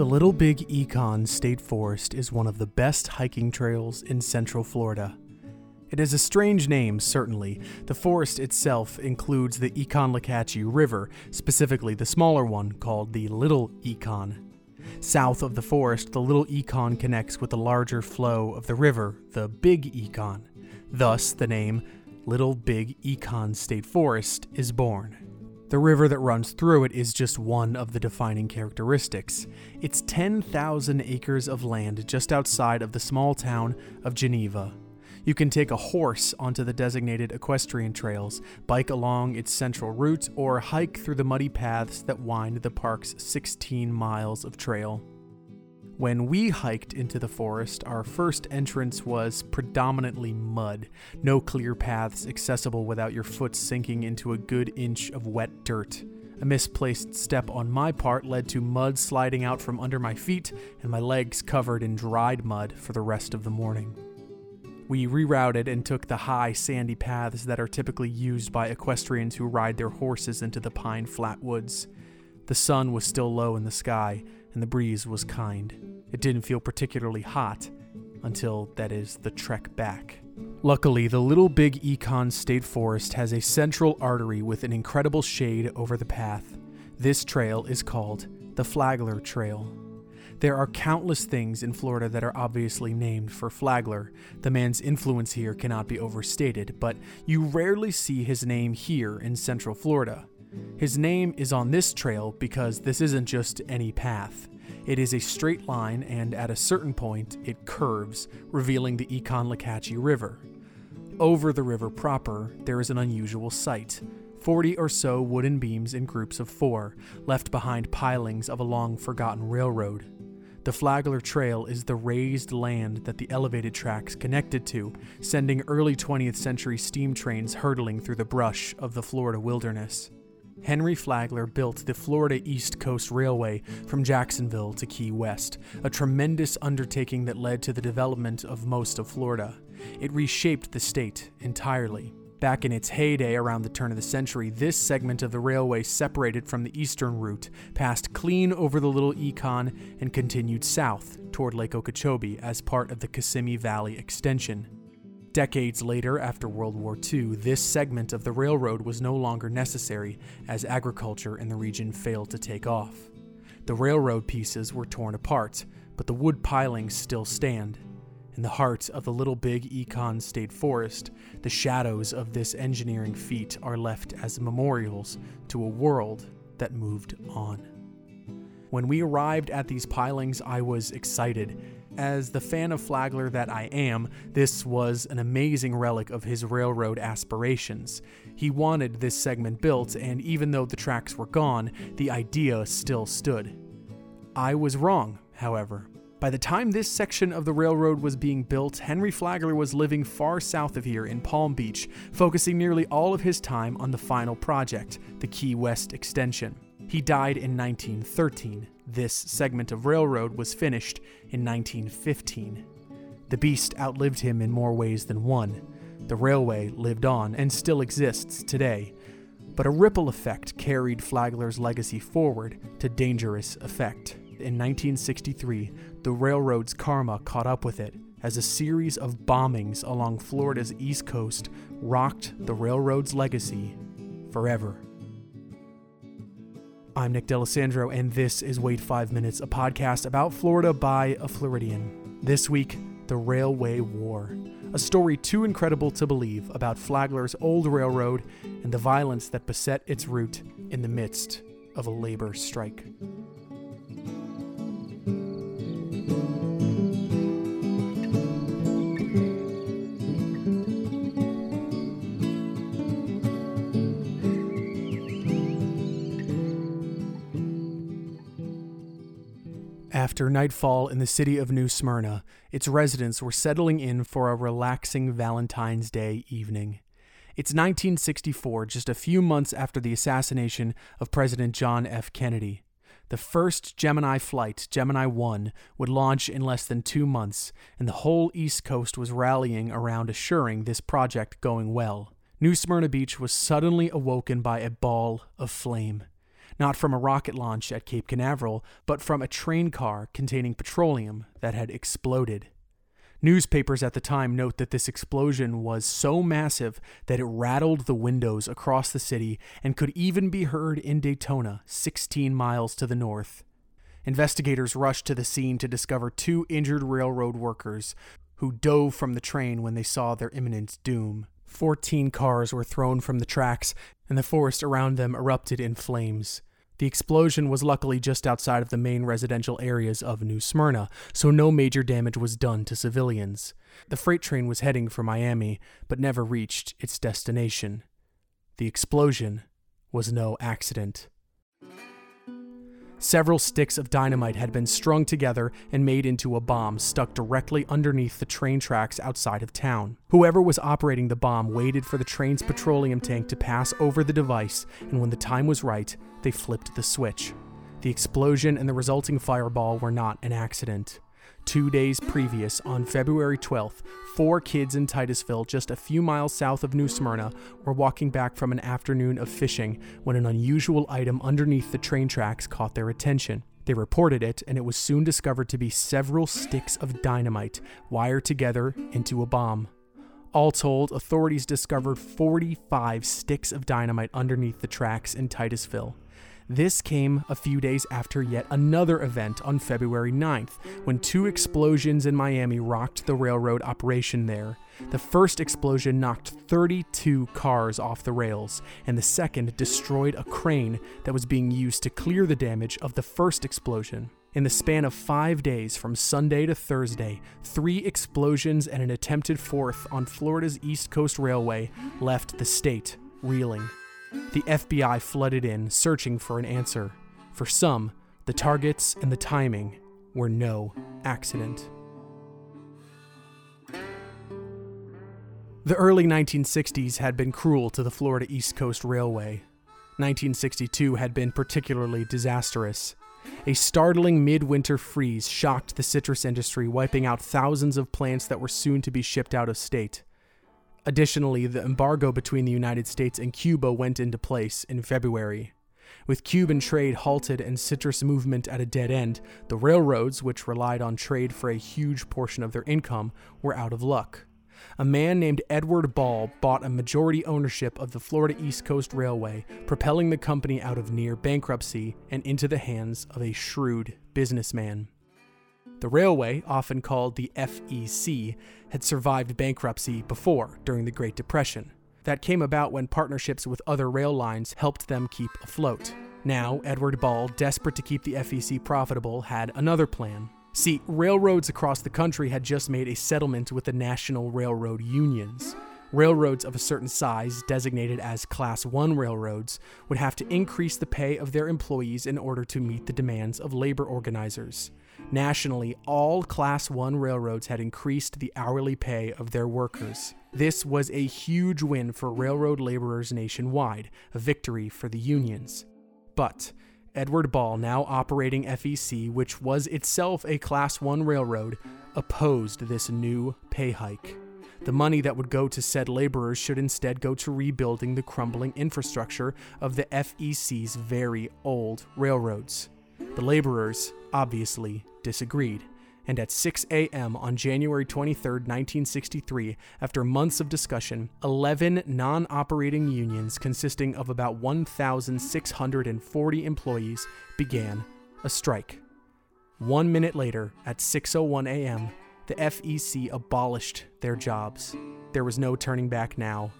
The Little Big Econ State Forest is one of the best hiking trails in central Florida. It is a strange name, certainly. The forest itself includes the Econlockhatchee River, specifically the smaller one called the Little Econ. South of the forest, the Little Econ connects with the larger flow of the river, the Big Econ. Thus, the name Little Big Econ State Forest is born. The river that runs through it is just one of the defining characteristics. It's 10,000 acres of land just outside of the small town of Geneva. You can take a horse onto the designated equestrian trails, bike along its central route, or hike through the muddy paths that wind the park's 16 miles of trail. When we hiked into the forest, our first entrance was predominantly mud, no clear paths accessible without your foot sinking into a good inch of wet dirt. A misplaced step on my part led to mud sliding out from under my feet and my legs covered in dried mud for the rest of the morning. We rerouted and took the high, sandy paths that are typically used by equestrians who ride their horses into the pine flat woods. The sun was still low in the sky, and the breeze was kind. It didn't feel particularly hot until, that is, the trek back. Luckily, the Little Big Econ State Forest has a central artery with an incredible shade over the path. This trail is called the Flagler Trail. There are countless things in Florida that are obviously named for Flagler. The man's influence here cannot be overstated, but you rarely see his name here in Central Florida. His name is on this trail because this isn't just any path. It is a straight line, and at a certain point, it curves, revealing the Econlockhatchee River. Over the river proper, there is an unusual sight 40 or so wooden beams in groups of four, left behind pilings of a long forgotten railroad. The Flagler Trail is the raised land that the elevated tracks connected to, sending early 20th century steam trains hurtling through the brush of the Florida wilderness. Henry Flagler built the Florida East Coast Railway from Jacksonville to Key West, a tremendous undertaking that led to the development of most of Florida. It reshaped the state entirely. Back in its heyday around the turn of the century, this segment of the railway separated from the eastern route, passed clean over the Little Econ, and continued south toward Lake Okeechobee as part of the Kissimmee Valley extension. Decades later, after World War II, this segment of the railroad was no longer necessary as agriculture in the region failed to take off. The railroad pieces were torn apart, but the wood pilings still stand. In the heart of the Little Big Econ State Forest, the shadows of this engineering feat are left as memorials to a world that moved on. When we arrived at these pilings, I was excited as the fan of Flagler that I am, this was an amazing relic of his railroad aspirations. He wanted this segment built, and even though the tracks were gone, the idea still stood. I was wrong, however. By the time this section of the railroad was being built, Henry Flagler was living far south of here in Palm Beach, focusing nearly all of his time on the final project, the Key West extension. He died in 1913. This segment of railroad was finished in 1915. The beast outlived him in more ways than one. The railway lived on and still exists today, but a ripple effect carried Flagler's legacy forward to dangerous effect. In 1963, the railroad's karma caught up with it as a series of bombings along Florida's east coast rocked the railroad's legacy forever. I'm Nick D'Alessandro, and this is Wait Five Minutes, a podcast about Florida by a Floridian. This week, the Railway War, a story too incredible to believe about Flagler's old railroad and the violence that beset its route in the midst of a labor strike. After nightfall in the city of New Smyrna, its residents were settling in for a relaxing Valentine's Day evening. It's 1964, just a few months after the assassination of President John F. Kennedy. The first Gemini flight, Gemini 1, would launch in less than two months, and the whole East Coast was rallying around assuring this project going well. New Smyrna Beach was suddenly awoken by a ball of flame. Not from a rocket launch at Cape Canaveral, but from a train car containing petroleum that had exploded. Newspapers at the time note that this explosion was so massive that it rattled the windows across the city and could even be heard in Daytona, 16 miles to the north. Investigators rushed to the scene to discover two injured railroad workers who dove from the train when they saw their imminent doom. Fourteen cars were thrown from the tracks, and the forest around them erupted in flames. The explosion was luckily just outside of the main residential areas of New Smyrna, so no major damage was done to civilians. The freight train was heading for Miami, but never reached its destination. The explosion was no accident. Several sticks of dynamite had been strung together and made into a bomb stuck directly underneath the train tracks outside of town. Whoever was operating the bomb waited for the train's petroleum tank to pass over the device, and when the time was right, they flipped the switch. The explosion and the resulting fireball were not an accident. Two days previous, on February 12th, four kids in Titusville, just a few miles south of New Smyrna, were walking back from an afternoon of fishing when an unusual item underneath the train tracks caught their attention. They reported it, and it was soon discovered to be several sticks of dynamite wired together into a bomb. All told, authorities discovered 45 sticks of dynamite underneath the tracks in Titusville. This came a few days after yet another event on February 9th, when two explosions in Miami rocked the railroad operation there. The first explosion knocked 32 cars off the rails, and the second destroyed a crane that was being used to clear the damage of the first explosion. In the span of five days, from Sunday to Thursday, three explosions and an attempted fourth on Florida's East Coast Railway left the state reeling. The FBI flooded in, searching for an answer. For some, the targets and the timing were no accident. The early 1960s had been cruel to the Florida East Coast Railway. 1962 had been particularly disastrous. A startling midwinter freeze shocked the citrus industry, wiping out thousands of plants that were soon to be shipped out of state. Additionally, the embargo between the United States and Cuba went into place in February. With Cuban trade halted and citrus movement at a dead end, the railroads, which relied on trade for a huge portion of their income, were out of luck. A man named Edward Ball bought a majority ownership of the Florida East Coast Railway, propelling the company out of near bankruptcy and into the hands of a shrewd businessman. The railway, often called the FEC, had survived bankruptcy before during the Great Depression. That came about when partnerships with other rail lines helped them keep afloat. Now, Edward Ball, desperate to keep the FEC profitable, had another plan. See, railroads across the country had just made a settlement with the national railroad unions. Railroads of a certain size, designated as Class 1 railroads, would have to increase the pay of their employees in order to meet the demands of labor organizers. Nationally, all Class 1 railroads had increased the hourly pay of their workers. This was a huge win for railroad laborers nationwide, a victory for the unions. But Edward Ball, now operating FEC, which was itself a Class 1 railroad, opposed this new pay hike. The money that would go to said laborers should instead go to rebuilding the crumbling infrastructure of the FEC's very old railroads. The laborers, obviously, disagreed, and at 6 a.m. on January 23, 1963, after months of discussion, 11 non operating unions consisting of about 1,640 employees began a strike. One minute later, at 6:01 a.m., the FEC abolished their jobs. There was no turning back now.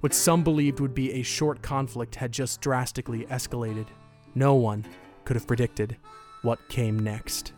What some believed would be a short conflict had just drastically escalated. No one could have predicted what came next.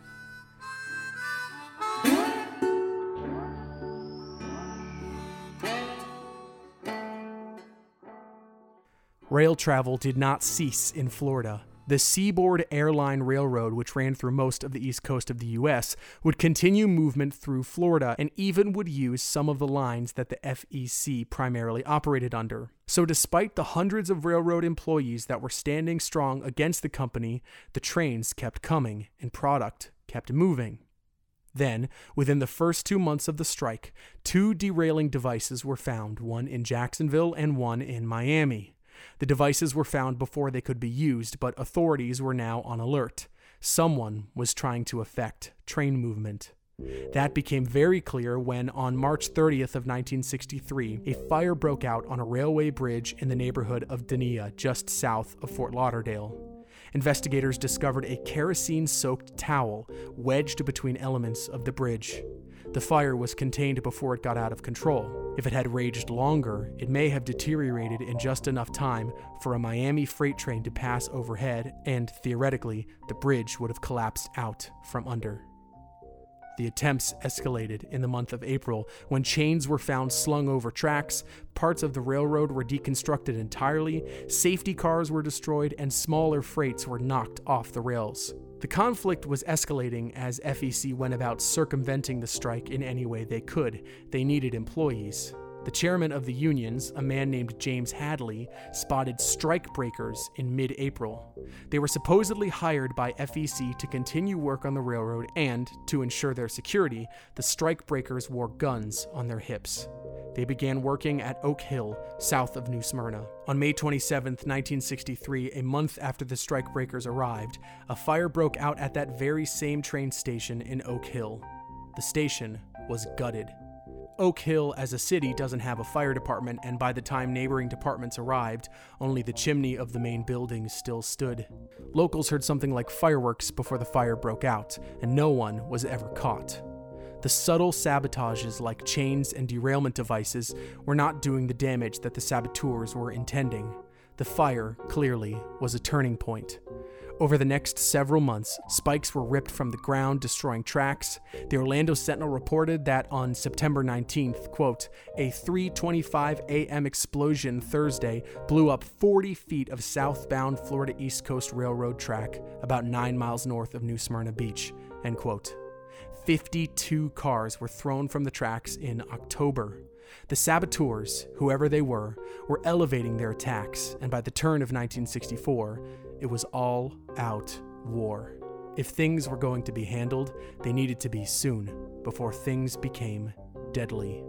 Rail travel did not cease in Florida. The Seaboard Airline Railroad, which ran through most of the east coast of the U.S., would continue movement through Florida and even would use some of the lines that the FEC primarily operated under. So, despite the hundreds of railroad employees that were standing strong against the company, the trains kept coming and product kept moving. Then, within the first two months of the strike, two derailing devices were found, one in Jacksonville and one in Miami. The devices were found before they could be used, but authorities were now on alert. Someone was trying to affect train movement. That became very clear when, on March 30th of 1963, a fire broke out on a railway bridge in the neighborhood of Dania, just south of Fort Lauderdale. Investigators discovered a kerosene soaked towel wedged between elements of the bridge. The fire was contained before it got out of control. If it had raged longer, it may have deteriorated in just enough time for a Miami freight train to pass overhead, and theoretically, the bridge would have collapsed out from under. The attempts escalated in the month of April when chains were found slung over tracks, parts of the railroad were deconstructed entirely, safety cars were destroyed, and smaller freights were knocked off the rails. The conflict was escalating as FEC went about circumventing the strike in any way they could. They needed employees. The chairman of the unions, a man named James Hadley, spotted strikebreakers in mid April. They were supposedly hired by FEC to continue work on the railroad, and, to ensure their security, the strikebreakers wore guns on their hips. They began working at Oak Hill, south of New Smyrna. On May 27, 1963, a month after the strikebreakers arrived, a fire broke out at that very same train station in Oak Hill. The station was gutted. Oak Hill as a city doesn't have a fire department, and by the time neighboring departments arrived, only the chimney of the main building still stood. Locals heard something like fireworks before the fire broke out, and no one was ever caught. The subtle sabotages like chains and derailment devices were not doing the damage that the saboteurs were intending. The fire, clearly, was a turning point. Over the next several months, spikes were ripped from the ground, destroying tracks. The Orlando Sentinel reported that on September 19th, quote, a 3:25 a.m. explosion Thursday blew up 40 feet of southbound Florida East Coast Railroad track about 9 miles north of New Smyrna Beach, end quote. 52 cars were thrown from the tracks in October. The saboteurs, whoever they were, were elevating their attacks, and by the turn of 1964, it was all out war. If things were going to be handled, they needed to be soon, before things became deadly.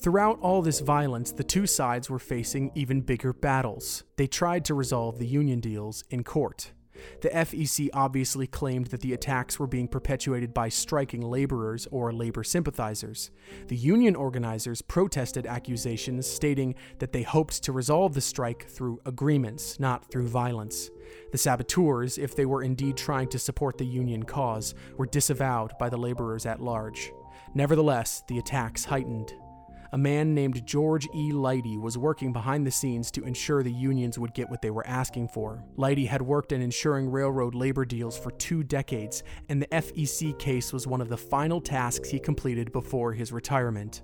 Throughout all this violence, the two sides were facing even bigger battles. They tried to resolve the union deals in court. The FEC obviously claimed that the attacks were being perpetuated by striking laborers or labor sympathizers. The union organizers protested accusations, stating that they hoped to resolve the strike through agreements, not through violence. The saboteurs, if they were indeed trying to support the union cause, were disavowed by the laborers at large. Nevertheless, the attacks heightened a man named George E. Leighty was working behind the scenes to ensure the unions would get what they were asking for. Leighty had worked in ensuring railroad labor deals for two decades, and the FEC case was one of the final tasks he completed before his retirement.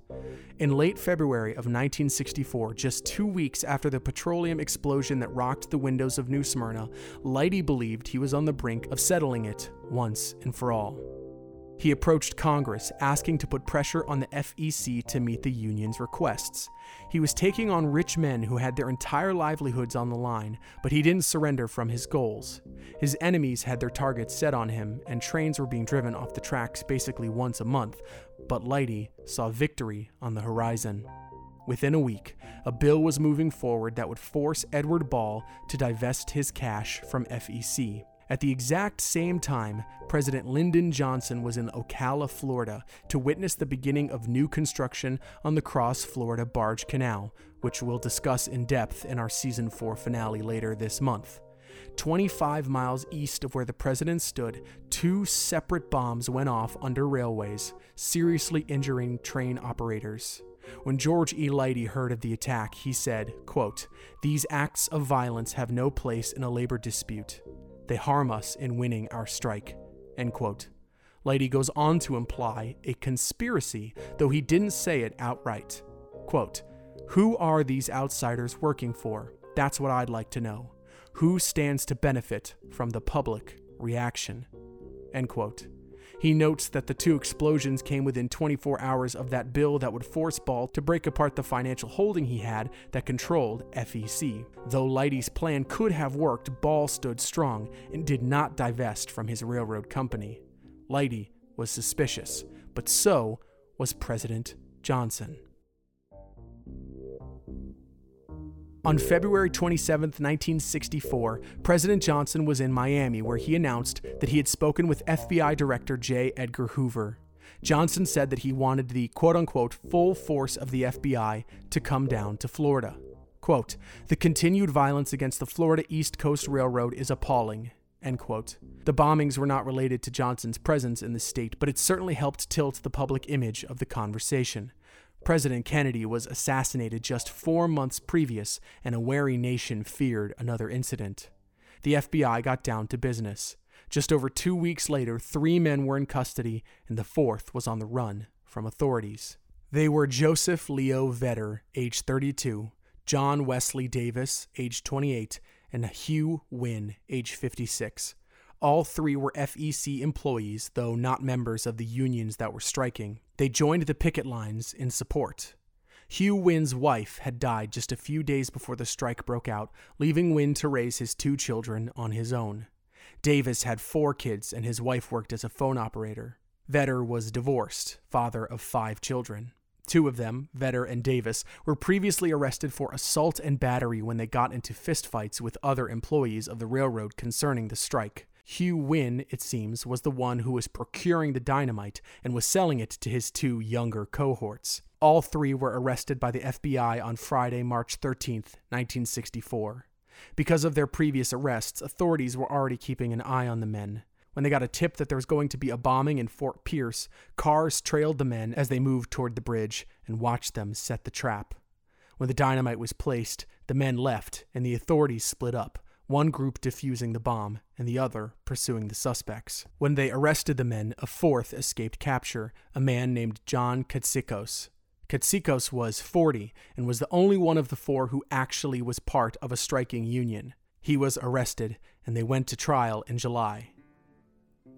In late February of 1964, just two weeks after the petroleum explosion that rocked the windows of New Smyrna, Leighty believed he was on the brink of settling it once and for all. He approached Congress asking to put pressure on the FEC to meet the union's requests. He was taking on rich men who had their entire livelihoods on the line, but he didn't surrender from his goals. His enemies had their targets set on him, and trains were being driven off the tracks basically once a month, but Leighty saw victory on the horizon. Within a week, a bill was moving forward that would force Edward Ball to divest his cash from FEC. At the exact same time, President Lyndon Johnson was in Ocala, Florida, to witness the beginning of new construction on the Cross Florida Barge Canal, which we'll discuss in depth in our season 4 finale later this month. 25 miles east of where the president stood, two separate bombs went off under railways, seriously injuring train operators. When George E. Leighty heard of the attack, he said, quote, These acts of violence have no place in a labor dispute. They harm us in winning our strike. End quote. Leighty goes on to imply a conspiracy, though he didn't say it outright. Quote, Who are these outsiders working for? That's what I'd like to know. Who stands to benefit from the public reaction? End quote. He notes that the two explosions came within 24 hours of that bill that would force Ball to break apart the financial holding he had that controlled FEC. Though Leighty's plan could have worked, Ball stood strong and did not divest from his railroad company. Leighty was suspicious, but so was President Johnson. On February 27, 1964, President Johnson was in Miami where he announced that he had spoken with FBI Director J. Edgar Hoover. Johnson said that he wanted the quote unquote full force of the FBI to come down to Florida. Quote, the continued violence against the Florida East Coast Railroad is appalling. End quote. The bombings were not related to Johnson's presence in the state, but it certainly helped tilt the public image of the conversation. President Kennedy was assassinated just four months previous, and a wary nation feared another incident. The FBI got down to business. Just over two weeks later, three men were in custody, and the fourth was on the run from authorities. They were Joseph Leo Vetter, age 32, John Wesley Davis, age 28, and Hugh Wynne, age 56. All three were FEC employees, though not members of the unions that were striking. They joined the picket lines in support. Hugh Wynn's wife had died just a few days before the strike broke out, leaving Wynn to raise his two children on his own. Davis had four kids, and his wife worked as a phone operator. Vetter was divorced, father of five children. Two of them, Vetter and Davis, were previously arrested for assault and battery when they got into fistfights with other employees of the railroad concerning the strike. Hugh Wynn, it seems, was the one who was procuring the dynamite and was selling it to his two younger cohorts. All three were arrested by the FBI on Friday, March 13, 1964. Because of their previous arrests, authorities were already keeping an eye on the men. When they got a tip that there was going to be a bombing in Fort Pierce, cars trailed the men as they moved toward the bridge and watched them set the trap. When the dynamite was placed, the men left and the authorities split up, one group defusing the bomb and the other pursuing the suspects. When they arrested the men, a fourth escaped capture, a man named John Katsikos. Katsikos was 40 and was the only one of the four who actually was part of a striking union. He was arrested and they went to trial in July.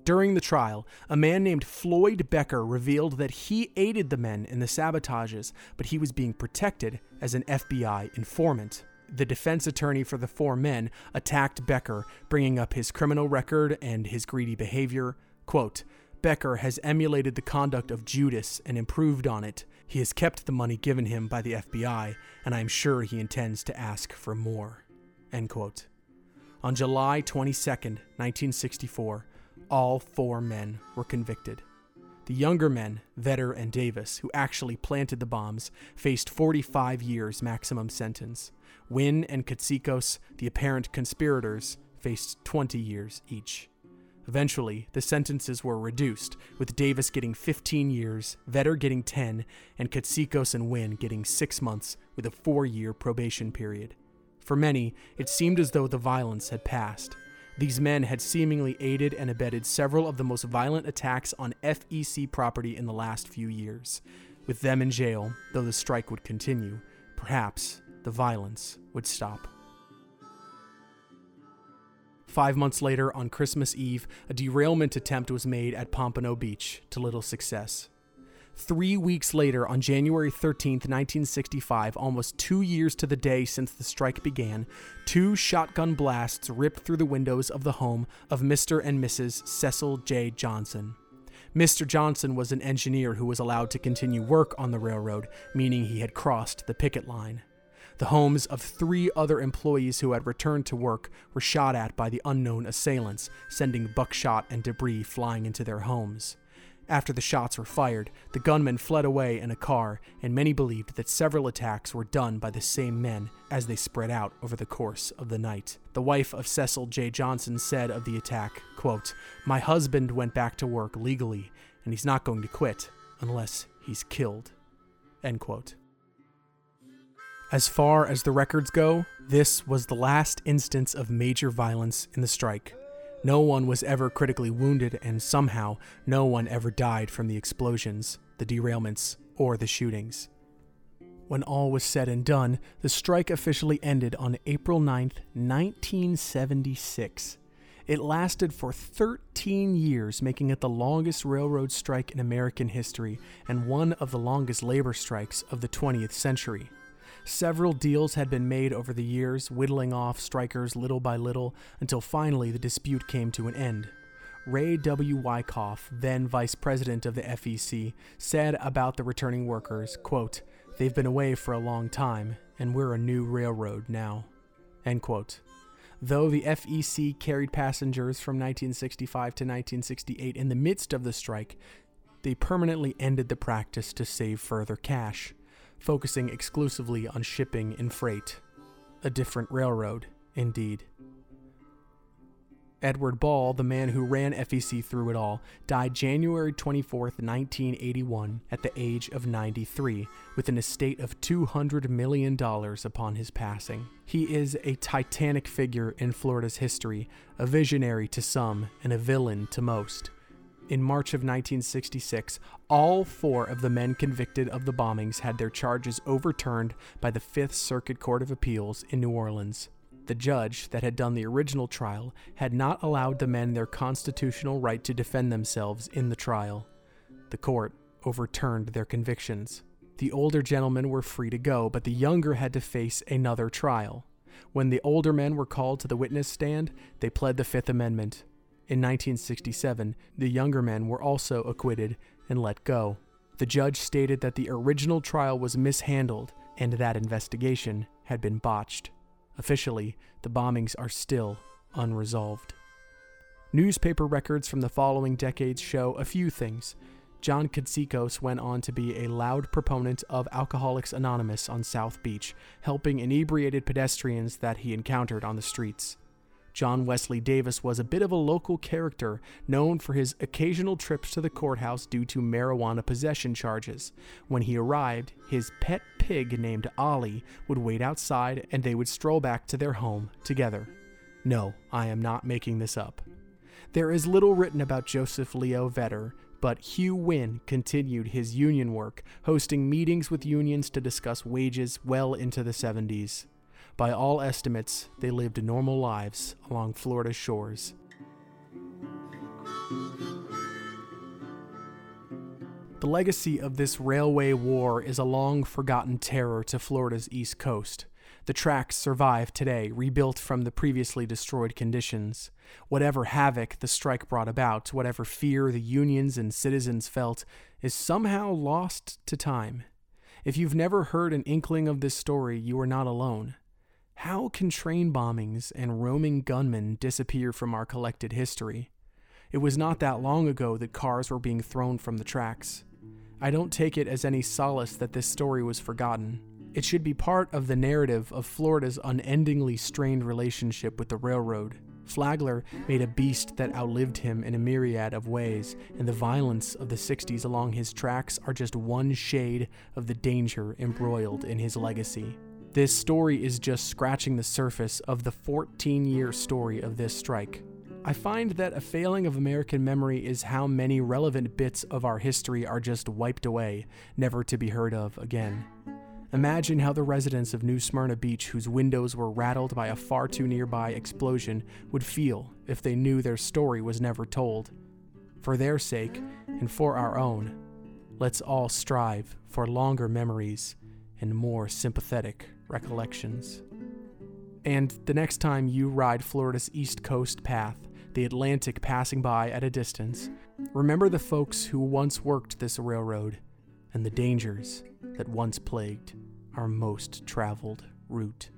During the trial, a man named Floyd Becker revealed that he aided the men in the sabotages, but he was being protected as an FBI informant. The defense attorney for the four men attacked Becker, bringing up his criminal record and his greedy behavior. Quote, Becker has emulated the conduct of Judas and improved on it. He has kept the money given him by the FBI, and I am sure he intends to ask for more. On July 22, 1964, all four men were convicted. The younger men, Vetter and Davis, who actually planted the bombs, faced 45 years maximum sentence. Wynn and Katsikos, the apparent conspirators, faced 20 years each. Eventually, the sentences were reduced, with Davis getting 15 years, Vetter getting 10, and Katsikos and Wynn getting 6 months with a 4 year probation period. For many, it seemed as though the violence had passed. These men had seemingly aided and abetted several of the most violent attacks on FEC property in the last few years. With them in jail, though the strike would continue, perhaps the violence would stop. Five months later, on Christmas Eve, a derailment attempt was made at Pompano Beach, to little success. Three weeks later, on January 13, 1965, almost two years to the day since the strike began, two shotgun blasts ripped through the windows of the home of Mr. and Mrs. Cecil J. Johnson. Mr. Johnson was an engineer who was allowed to continue work on the railroad, meaning he had crossed the picket line. The homes of three other employees who had returned to work were shot at by the unknown assailants, sending buckshot and debris flying into their homes. After the shots were fired, the gunmen fled away in a car, and many believed that several attacks were done by the same men as they spread out over the course of the night. The wife of Cecil J. Johnson said of the attack, quote, My husband went back to work legally, and he's not going to quit unless he's killed. End quote. As far as the records go, this was the last instance of major violence in the strike. No one was ever critically wounded, and somehow, no one ever died from the explosions, the derailments, or the shootings. When all was said and done, the strike officially ended on April 9, 1976. It lasted for 13 years, making it the longest railroad strike in American history and one of the longest labor strikes of the 20th century. Several deals had been made over the years, whittling off strikers little by little, until finally the dispute came to an end. Ray W. Wyckoff, then vice president of the FEC, said about the returning workers, quote, They've been away for a long time, and we're a new railroad now. End quote. Though the FEC carried passengers from 1965 to 1968 in the midst of the strike, they permanently ended the practice to save further cash, focusing exclusively on shipping and freight. A different railroad, indeed. Edward Ball, the man who ran FEC through it all, died January 24, 1981, at the age of 93, with an estate of $200 million upon his passing. He is a titanic figure in Florida's history, a visionary to some and a villain to most. In March of 1966, all four of the men convicted of the bombings had their charges overturned by the Fifth Circuit Court of Appeals in New Orleans. The judge that had done the original trial had not allowed the men their constitutional right to defend themselves in the trial. The court overturned their convictions. The older gentlemen were free to go, but the younger had to face another trial. When the older men were called to the witness stand, they pled the Fifth Amendment. In 1967, the younger men were also acquitted and let go. The judge stated that the original trial was mishandled and that investigation had been botched. Officially, the bombings are still unresolved. Newspaper records from the following decades show a few things. John Katsikos went on to be a loud proponent of Alcoholics Anonymous on South Beach, helping inebriated pedestrians that he encountered on the streets. John Wesley Davis was a bit of a local character, known for his occasional trips to the courthouse due to marijuana possession charges. When he arrived, his pet pig named Ollie would wait outside and they would stroll back to their home together. No, I am not making this up. There is little written about Joseph Leo Vetter, but Hugh Wynn continued his union work, hosting meetings with unions to discuss wages well into the 70s. By all estimates, they lived normal lives along Florida's shores. The legacy of this railway war is a long forgotten terror to Florida's east coast. The tracks survive today, rebuilt from the previously destroyed conditions. Whatever havoc the strike brought about, whatever fear the unions and citizens felt, is somehow lost to time. If you've never heard an inkling of this story, you are not alone. How can train bombings and roaming gunmen disappear from our collected history? It was not that long ago that cars were being thrown from the tracks. I don't take it as any solace that this story was forgotten. It should be part of the narrative of Florida's unendingly strained relationship with the railroad. Flagler made a beast that outlived him in a myriad of ways, and the violence of the 60s along his tracks are just one shade of the danger embroiled in his legacy. This story is just scratching the surface of the 14 year story of this strike. I find that a failing of American memory is how many relevant bits of our history are just wiped away, never to be heard of again. Imagine how the residents of New Smyrna Beach, whose windows were rattled by a far too nearby explosion, would feel if they knew their story was never told. For their sake, and for our own, let's all strive for longer memories and more sympathetic recollections. And the next time you ride Florida's East Coast path, the Atlantic passing by at a distance, remember the folks who once worked this railroad and the dangers that once plagued our most traveled route.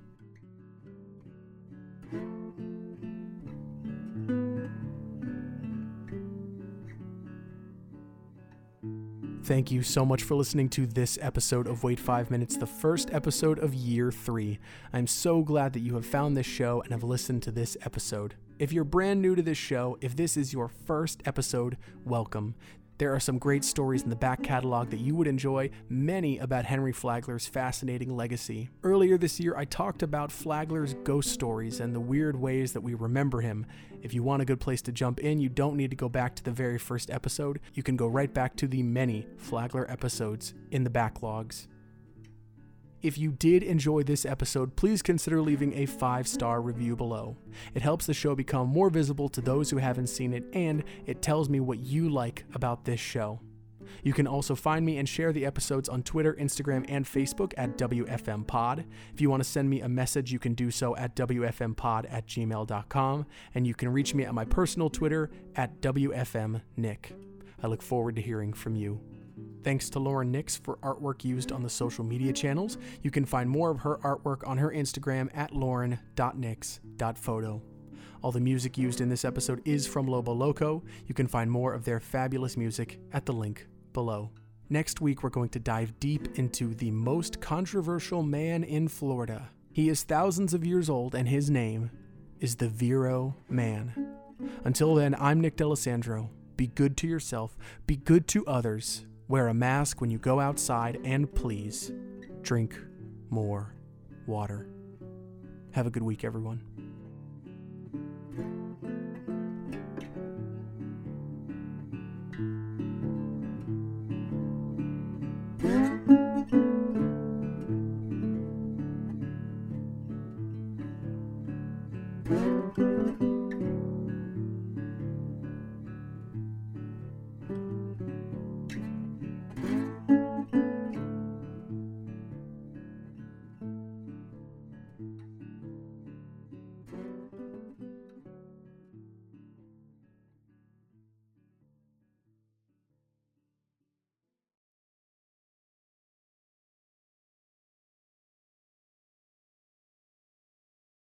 Thank you so much for listening to this episode of Wait 5 Minutes, the first episode of year three. I'm so glad that you have found this show and have listened to this episode. If you're brand new to this show, if this is your first episode, welcome. There are some great stories in the back catalog that you would enjoy, many about Henry Flagler's fascinating legacy. Earlier this year, I talked about Flagler's ghost stories and the weird ways that we remember him. If you want a good place to jump in, you don't need to go back to the very first episode. You can go right back to the many Flagler episodes in the backlogs. If you did enjoy this episode, please consider leaving a five star review below. It helps the show become more visible to those who haven't seen it, and it tells me what you like about this show. You can also find me and share the episodes on Twitter, Instagram, and Facebook at WFMPod. If you want to send me a message, you can do so at WFMPod at gmail.com, and you can reach me at my personal Twitter at WFMNick. I look forward to hearing from you. Thanks to Lauren Nix for artwork used on the social media channels. You can find more of her artwork on her Instagram at lauren.nix.photo. All the music used in this episode is from Lobo Loco. You can find more of their fabulous music at the link below. Next week, we're going to dive deep into the most controversial man in Florida. He is thousands of years old, and his name is the Vero Man. Until then, I'm Nick D'Alessandro. Be good to yourself, be good to others, wear a mask when you go outside, and please drink more water. Have a good week, everyone.